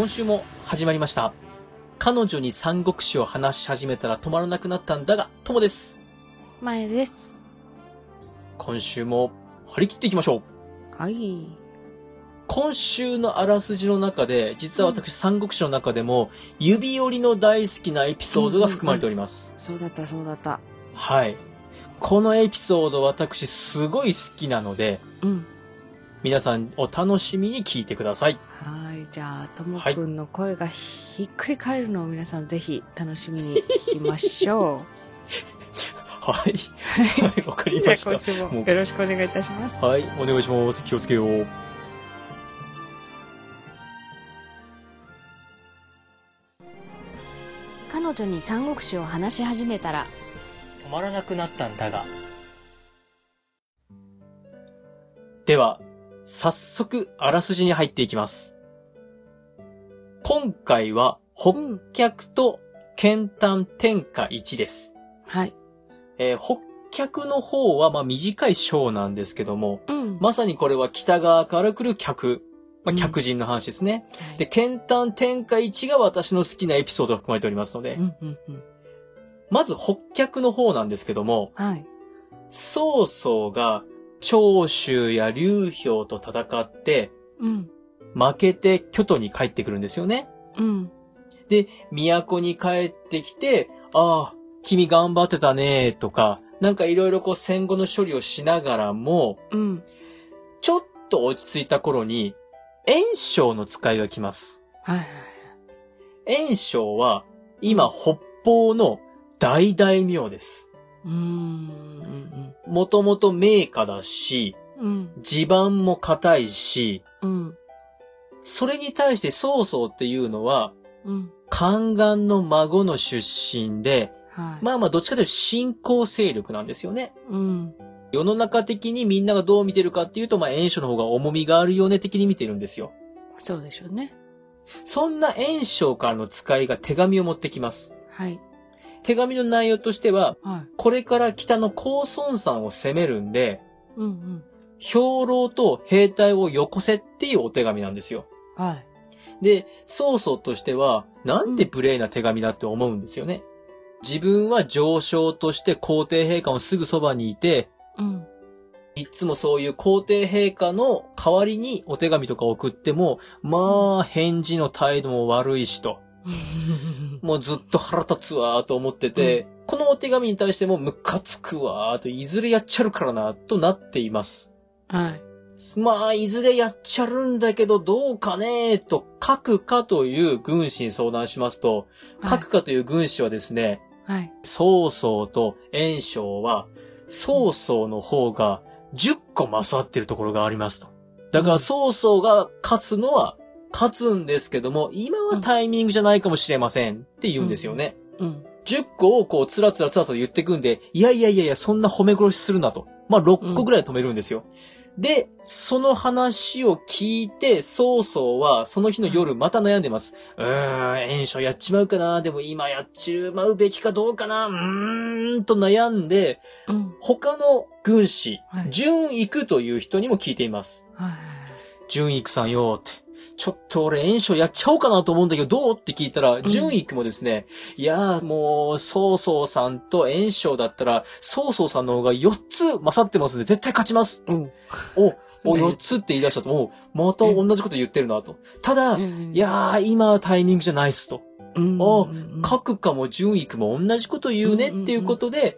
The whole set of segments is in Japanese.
今週も始まりました。彼女に三国志を話し始めたら止まらなくなったんだが、ともです。前です。今週も張り切っていきましょう。はい。今週のあらすじの中で、実は私三国志の中でも、指折りの大好きなエピソードが含まれております。そうだった、そうだった。はい。このエピソード私すごい好きなので、うん。皆さんお楽しみに聞いてください。はい。じゃあ、ともくんの声がひっくり返るのを皆さんぜひ楽しみに聞きましょ はい。はい、わかりました。今週もよろしくお願いいたします。はい、お願いします。気をつけよう。彼女に三国志を話し始めたら、止まらなくなったんだが。では、早速、あらすじに入っていきます。今回は、北うん。脚と剣丹天下1です。はい。えー北脚の方は、まあ、短い章なんですけども、うん。まさにこれは北側から来る客、まあ、うん客人の話ですね。はいで、剣丹天下1が私の好きなエピソードが含まれておりますので、うん、うん、うん。まず北脚の方なんですけども、はい。曹操が長州や劉氷と戦って、うん。負けて京都に帰ってくるんですよね。うん。で、都に帰ってきて、ああ、君頑張ってたね、とか、なんかいろいろこう戦後の処理をしながらも、うん。ちょっと落ち着いた頃に、袁紹の使いが来ます。はい。袁紹は、今北方の大大名です。うーん。もともと名家だし、うん。地盤も硬いし、うん。それに対して曹操っていうのは、うん。宦官の孫の出身で、はい。まあまあどっちかというと信仰勢力なんですよね。うん。世の中的にみんながどう見てるかっていうと、まあ袁紹の方が重みがあるよね的に見てるんですよ。そうでしょうね。そんな袁紹からの使いが手紙を持ってきます。はい。手紙の内容としては、はい。これから北の高孫山を攻めるんで、うん、うん。兵糧と兵隊をよこせっていうお手紙なんですよ。はい。で、曹操としては、なんて無礼な手紙だって思うんですよね。自分は上昇として皇帝陛下のすぐそばにいて、うん。いつもそういう皇帝陛下の代わりにお手紙とか送っても、まあ、返事の態度も悪いしと。もうずっと腹立つわーと思ってて、このお手紙に対してもムカつくわーと、いずれやっちゃるからな、となっています。はい。まあ、いずれやっちゃるんだけど、どうかねーと、書くかという軍師に相談しますと、書くかという軍師はですね、はい。曹操と袁紹は、曹操の方が10個勝ってるところがありますと。だから曹操が勝つのは勝つんですけども、今はタイミングじゃないかもしれませんって言うんですよね。うん。10個をこう、つらつらつらと言ってくんで、いやいやいやいや、そんな褒め殺しするなと。まあ、6個ぐらい止めるんですよ。で、その話を聞いて、曹操はその日の夜また悩んでます。うーん、炎症やっちまうかなでも今やっちまうべきかどうかなうーん、と悩んで、うん。他の軍師は、い純育という人にも聞いています。はい。純育さんよって。ちょっと俺炎症やっちゃおうかなと思うんだけど、どう？って聞いたら、ん純育もですね、いやーもう、曹操さんと炎症だったら、曹操さんの方が4つ勝ってますんで、絶対勝ちます。うん。お、お、ね4つって言い出したと、もう、また同じこと言ってるなと。ただ、いい、やー、今はタイミングじゃないっすと。うん、おうん各家も純育も同じこと言うねっていうことで、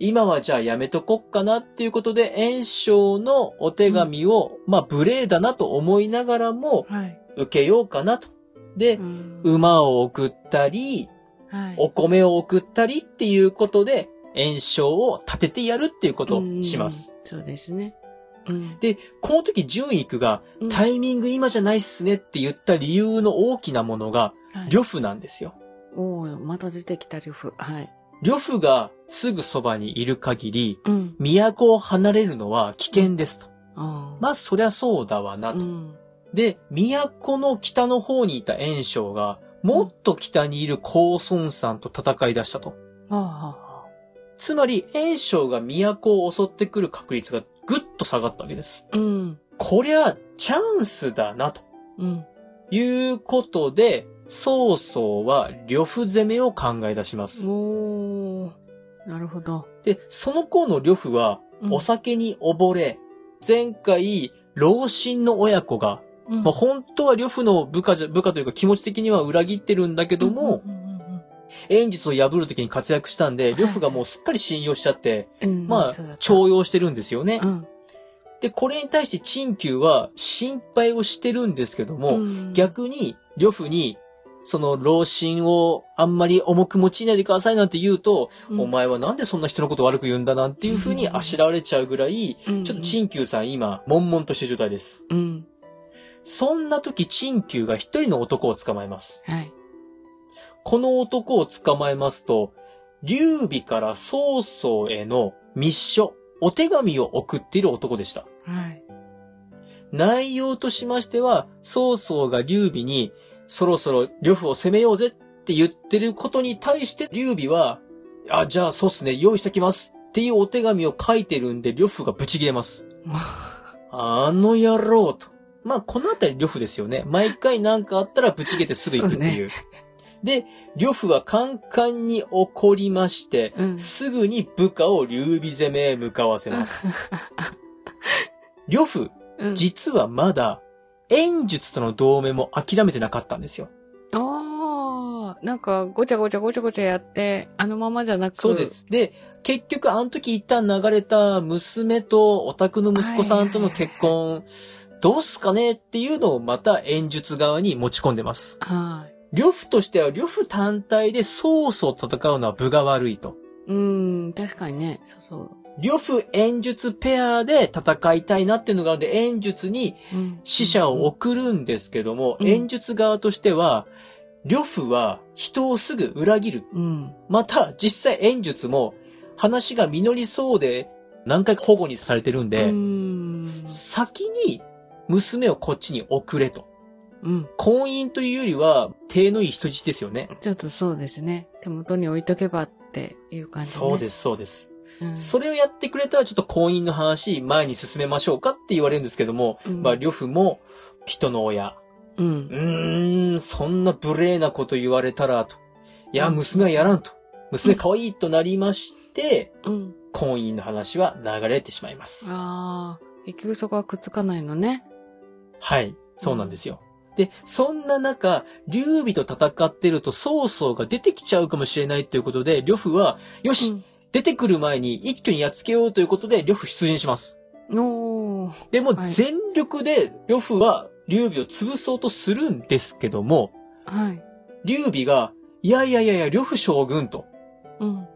今はじゃあやめとこっかなっていうことで、炎症のお手紙を、まあ、無礼だなと思いながらも、はい。受けようかなと。で、ん馬を送ったり、はい。お米を送ったりっていうことで、炎症を立ててやるっていうことをします。うん。そうですね。うん。で、この時、純育が、タイミング今じゃないっすねって言った理由の大きなものが、はい呂布なんですよ。おーまた出てきた呂布。はい。呂布がすぐそばにいる限り、うん。都を離れるのは危険ですと。あまあ、そりゃそうだわなと。うん。で、都の北の方にいた袁紹が、もっと北にいる高孫さんと戦い出したと。あつまり、袁紹が都を襲ってくる確率がぐっと下がったわけです。あ。うん。こりゃ、チャンスだなと。うん。いうことで、曹操は呂布攻めを考え出します。おー。なるほど。で、その頃の呂布は、うんお酒に溺れ、前回、老臣の親子が、うんまあ、本当は呂布の部下じゃ、部下というか気持ち的には裏切ってるんだけども、演術を破る時に活躍したんで、呂布がもうすっかり信用しちゃって、うんうん、まあ重用してるんですよね。うん。で、これに対して陳旧は心配をしてるんですけども、うん、逆に、呂布に、その老臣をあんまり重く持ちないでくださいなんて言うと、うんお前はなんでそんな人のこと悪く言うんだなんていう風にあしらわれちゃうぐらい、うんちょっと陳旧さん今、悶々としてる状態です。うん。そんな時、陳旧が一人の男を捕まえます。はい。この男を捕まえますと、劉備から曹操への密書、お手紙を送っている男でした。はい。内容としましては、曹操が劉備に、そろそろ呂布を攻めようぜって言ってることに対して、劉備は、あ、じゃあそうっすね、用意しときますっていうお手紙を書いてるんで、呂布がブチ切れます。あの野郎と。まあ、このあたり呂布ですよね。毎回なんかあったらブチ切れてすぐ行くっていう。で、呂布はカンカンに怒りまして、うん。すぐに部下を劉備攻めへ向かわせます。呂布、うん、実はまだ、演術との同盟も諦めてなかったんですよ。ああ、なんか、ごちゃごちゃごちゃごちゃやって、あのままじゃなく。そうで。す。で、結局あの時一旦流れた娘とオタクの息子さんとの結婚、どうすかねっていうのをまた演術側に持ち込んでます。はい。呂布としては呂布単体で曹操と戦うのは分が悪いと。うん、確かにね。そうそう。呂布演術ペアで戦いたいなっていうのがあるんで、演術にうん。死者を送るんですけども、うん演術側としては、呂布は人をすぐ裏切る。うん。また、実際演術も話が実りそうで何回か保護にされてるんで、うん。先に娘をこっちに送れと。うん。婚姻というよりは、手のいい人質ですよね。ちょっとそうですね。手元に置いとけばっていう感じ、ね。。そうですす、そうです。うん、それをやってくれたらちょっと婚姻の話前に進めましょうかって言われるんですけども、うんまあ、呂布も人の親。う。うんーん、そんな無礼なこと言われたら、と。いや、娘はやらんと。娘可愛いとなりまして、うん。婚姻の話は流れてしまいます。ああ、結局そこはくっつかないのね。はい、そうなんですよ。で、そんな中、劉備と戦ってると曹操が出てきちゃうかもしれないということで、呂布は、よし、うん出てくる前に一挙にやっつけようということで、呂布出陣します。おー。でも、はい全力で呂布は劉備を潰そうとするんですけども、はい。劉備が、いやいやいやいや、呂布将軍と、うん。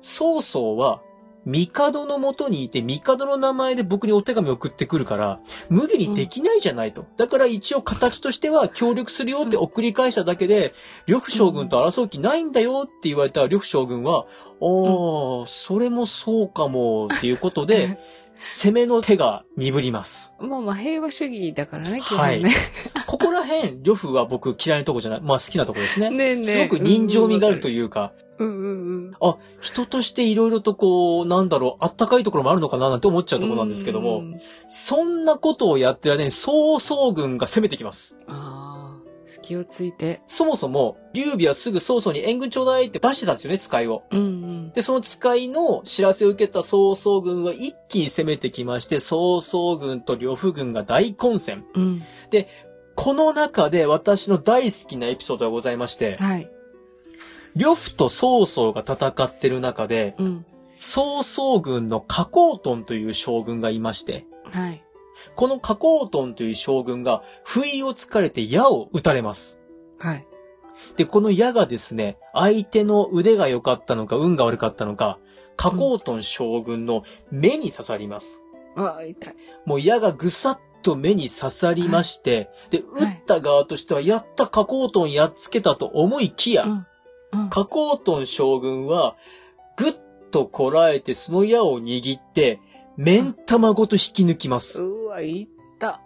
曹操は、帝のもとにいて、帝の名前で僕にお手紙を送ってくるから、無限にできないじゃないと。だから一応形としては協力するよって送り返しただけで、呂布将軍と争う気ないんだよって言われた呂布将軍は、おー、それもそうかも、っていうことで、攻めの手が鈍ります。まあまあ平和主義だからね、基はい。ここら辺、呂布は僕嫌いなとこじゃない、まあ好きなとこですね。ねえねえすごく人情味があるというか、うんうんうん。あ、人としていろいろとこう、なんだろう、あったかいところもあるのかななんて思っちゃうところなんですけども、うんそんなことをやってる間に曹操軍が攻めてきます。ああ、隙をついて。そもそも、劉備はすぐ曹操に援軍ちょうだいって出してたんですよね、使いを。うんうん。で、その使いの知らせを受けた曹操軍は一気に攻めてきまして、曹操軍と呂布軍が大混戦。うん。この中で私の大好きなエピソードがございまして、はい。呂布と曹操が戦ってる中で、うん。曹操軍の加工トンという将軍がいまして、はい。この加工トンという将軍が不意をつかれて矢を撃たれます。はい。で、この矢がですね、相手の腕が良かったのか運が悪かったのか、加工トン将軍の目に刺さります。ああ、痛い。もう矢がぐさっと目に刺さりまして、で、撃った側としては、やった加工トンやっつけたと思いきや、うん。うん。加工トン将軍は、ぐっとこらえてその矢を握って、目ん玉ごと引き抜きます。うわ、痛った。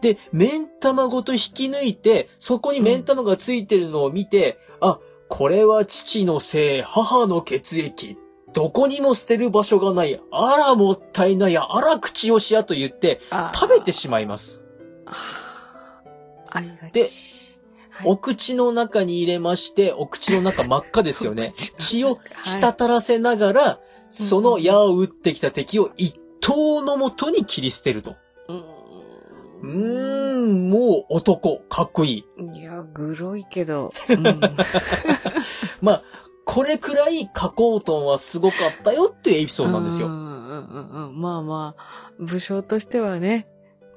で、目ん玉ごと引き抜いて、そこに目ん玉がついてるのを見て、あ、これは父のせい、母の血液。どこにも捨てる場所がない。あらもったいない。あら口よしやと言って、食べてしまいます。あーありがち。ではいお口の中に入れまして、お口の中真っ赤ですよね。血を滴らせながら、その矢を撃ってきた敵を一刀のもとに切り捨てると。うん、もう男、かっこいい。ん。いや、グロいけど。うん まあ、これくらい加工トンはすごかったよっていうエピソードなんですよ。うんうんうんうん。まあまあ、武将としてはね、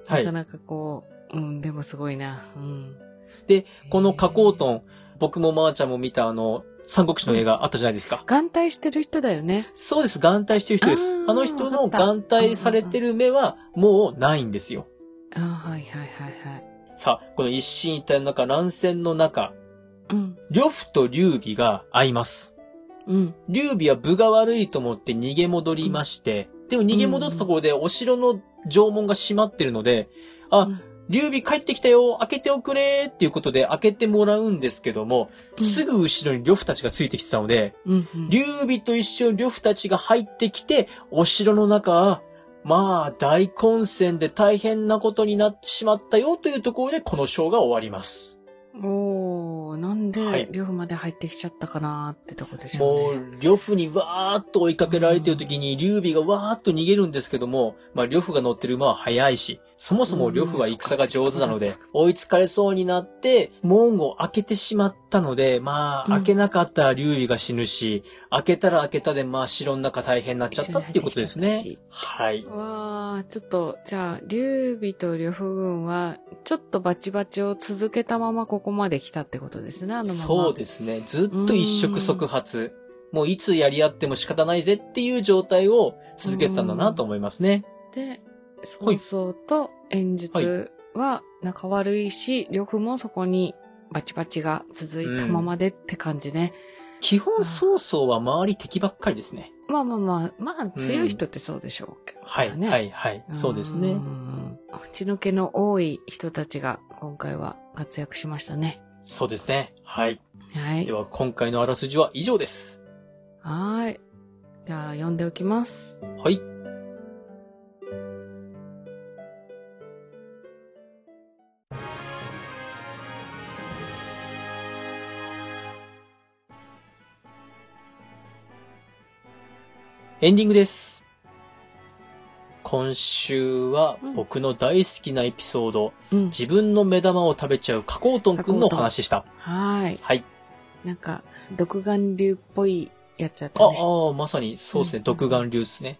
はないか。なかこう、うん、でもすごいな。うん。で、この加工ン。トン、僕もまーちゃんも見たあの、三国志の映画あったじゃないですか。眼帯してる人だよね。そうです、眼帯してる人です。あの人の眼帯されてる目はもうないんですよ。あはいはいはいはい。さあ、この一進一退の中、乱戦の中、うん。呂布と劉備が会います。うん。劉備は分が悪いと思って逃げ戻りまして、でも逃げ戻ったところでお城の城門が閉まってるので、あ、うん劉備帰ってきたよ開けておくれっていうことで開けてもらうんですけども、うんすぐ後ろに呂布たちがついてきてたので、うんうん。劉備と一緒に呂布たちが入ってきて、お城の中、まあ、大混戦で大変なことになってしまったよというところで、この章が終わります。おー、なんはいで、両夫まで入ってきちゃったかなってとこでしょもうね。う、呂布にわーっと追いかけられてる時に、劉備がわーっと逃げるんですけども、まあ、呂布が乗ってる馬は速いし、そもそも呂布は戦が上手なので追いつかれそうになって、門を開けてしまったので、まあ、うん開けなかったら劉備が死ぬし、開けたら開けたで、まあ、城の中大変になっちゃったっていうことですね。はい。わー、ちょっと、じゃあ、劉備と呂布軍は、ちょっとバチバチを続けたままここまで来たってことですね、あのまま。そうですね。ずっと一触即発。もういつやり合っても仕方ないぜっていう状態を続けてたんだなと思いますね。で、曹操と演術は仲悪いし、呂布もそこにバチバチが続いたままでって感じね。基本曹操は周り敵ばっかりですね。まあまあまあ、まあ強い人ってそうでしょうけど、はい、ね。はい、はい。そうですね。ん。血の気の多い人たちが今回は活躍しましたね。そうですね。はい。はいで。は今回のあらすじは以上です。はーい。じゃあ読んでおきます。はい。エンディングです。今週は僕の大好きなエピソード、うん。自分の目玉を食べちゃうカコートンくんのお話でした。はーい。はい。なんか、独眼竜っぽいやつやっあ、たね。ああ、まさにそうですね。うん独眼竜ですね。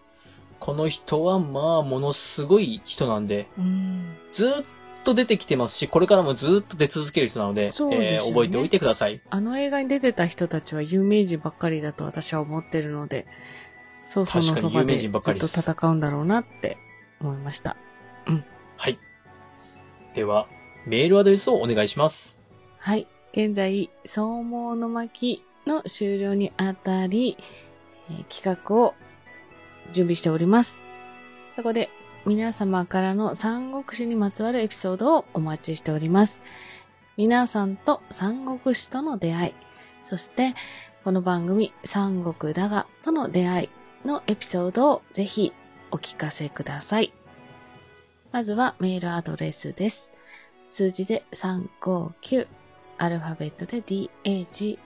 この人は、まあ、ものすごい人なんで、うん。ずーっと出てきてますし、これからもずーっと出続ける人なので、でねえー覚えておいてください。あの映画に出てた人たちは有名人ばっかりだと私は思ってるので、そうそのそばでずっと戦うんだろうなって思いました。はい。では、メールアドレスをお願いします。はい。現在、総毛の巻の終了にあたり、えー企画を準備しております。そこで、皆様からの三国志にまつわるエピソードをお待ちしております。皆さんと三国志との出会い、そして、この番組、三国だがとの出会いのエピソードをぜひお聞かせください。まずはメールアドレスです。数字で359、アルファベットで DAGA、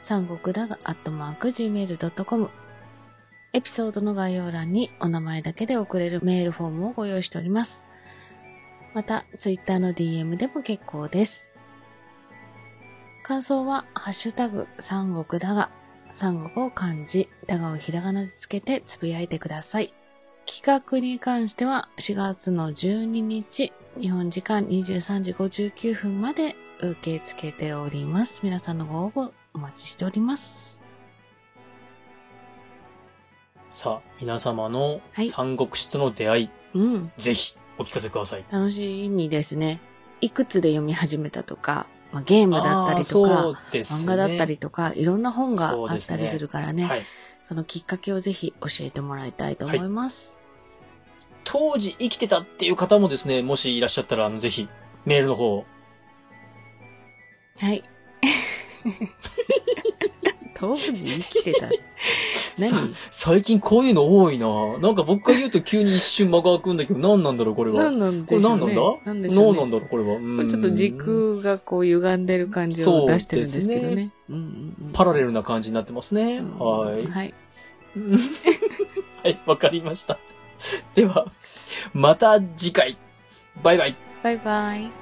三国だがアットマーク Gmail.com。エピソードの概要欄にお名前だけで送れるメールフォームをご用意しております。また、ツイッターの DM でも結構です。感想は、ハッシュタグ、三国だが、三国を漢字、だがをひらがなでつけてつぶやいてください。企画に関しては4月の12日、日本時間23時59分まで受け付けております。皆さんのご応募お待ちしております。さあ、皆様のはい三国志との出会い、うん。ぜひお聞かせください。楽しみですね。いくつで読み始めたとか、まあ、ゲームだったりとか、ね漫画だったりとか、いろんな本があったりするからね。はい。そのきっかけをぜひ教えてもらいたいと思います。当時生きてたっていう方もですね、もしいらっしゃったら、あの、ぜひ、メールの方を。はい。当時生きてた。何？最近こういうの多いななんか僕が言うと急に一瞬間が空くんだけど、何なんだろう、これは。何なんこれでしょうね。何なんだ？何でしょうね。何なんだろう、これは。うんちょっと時空がこう歪んでる感じを出してるんですけどね。うんうんうんパラレルな感じになってますね。うんはい。はい。はい、わかりました。では、また次回。バイバイ。バイバイ。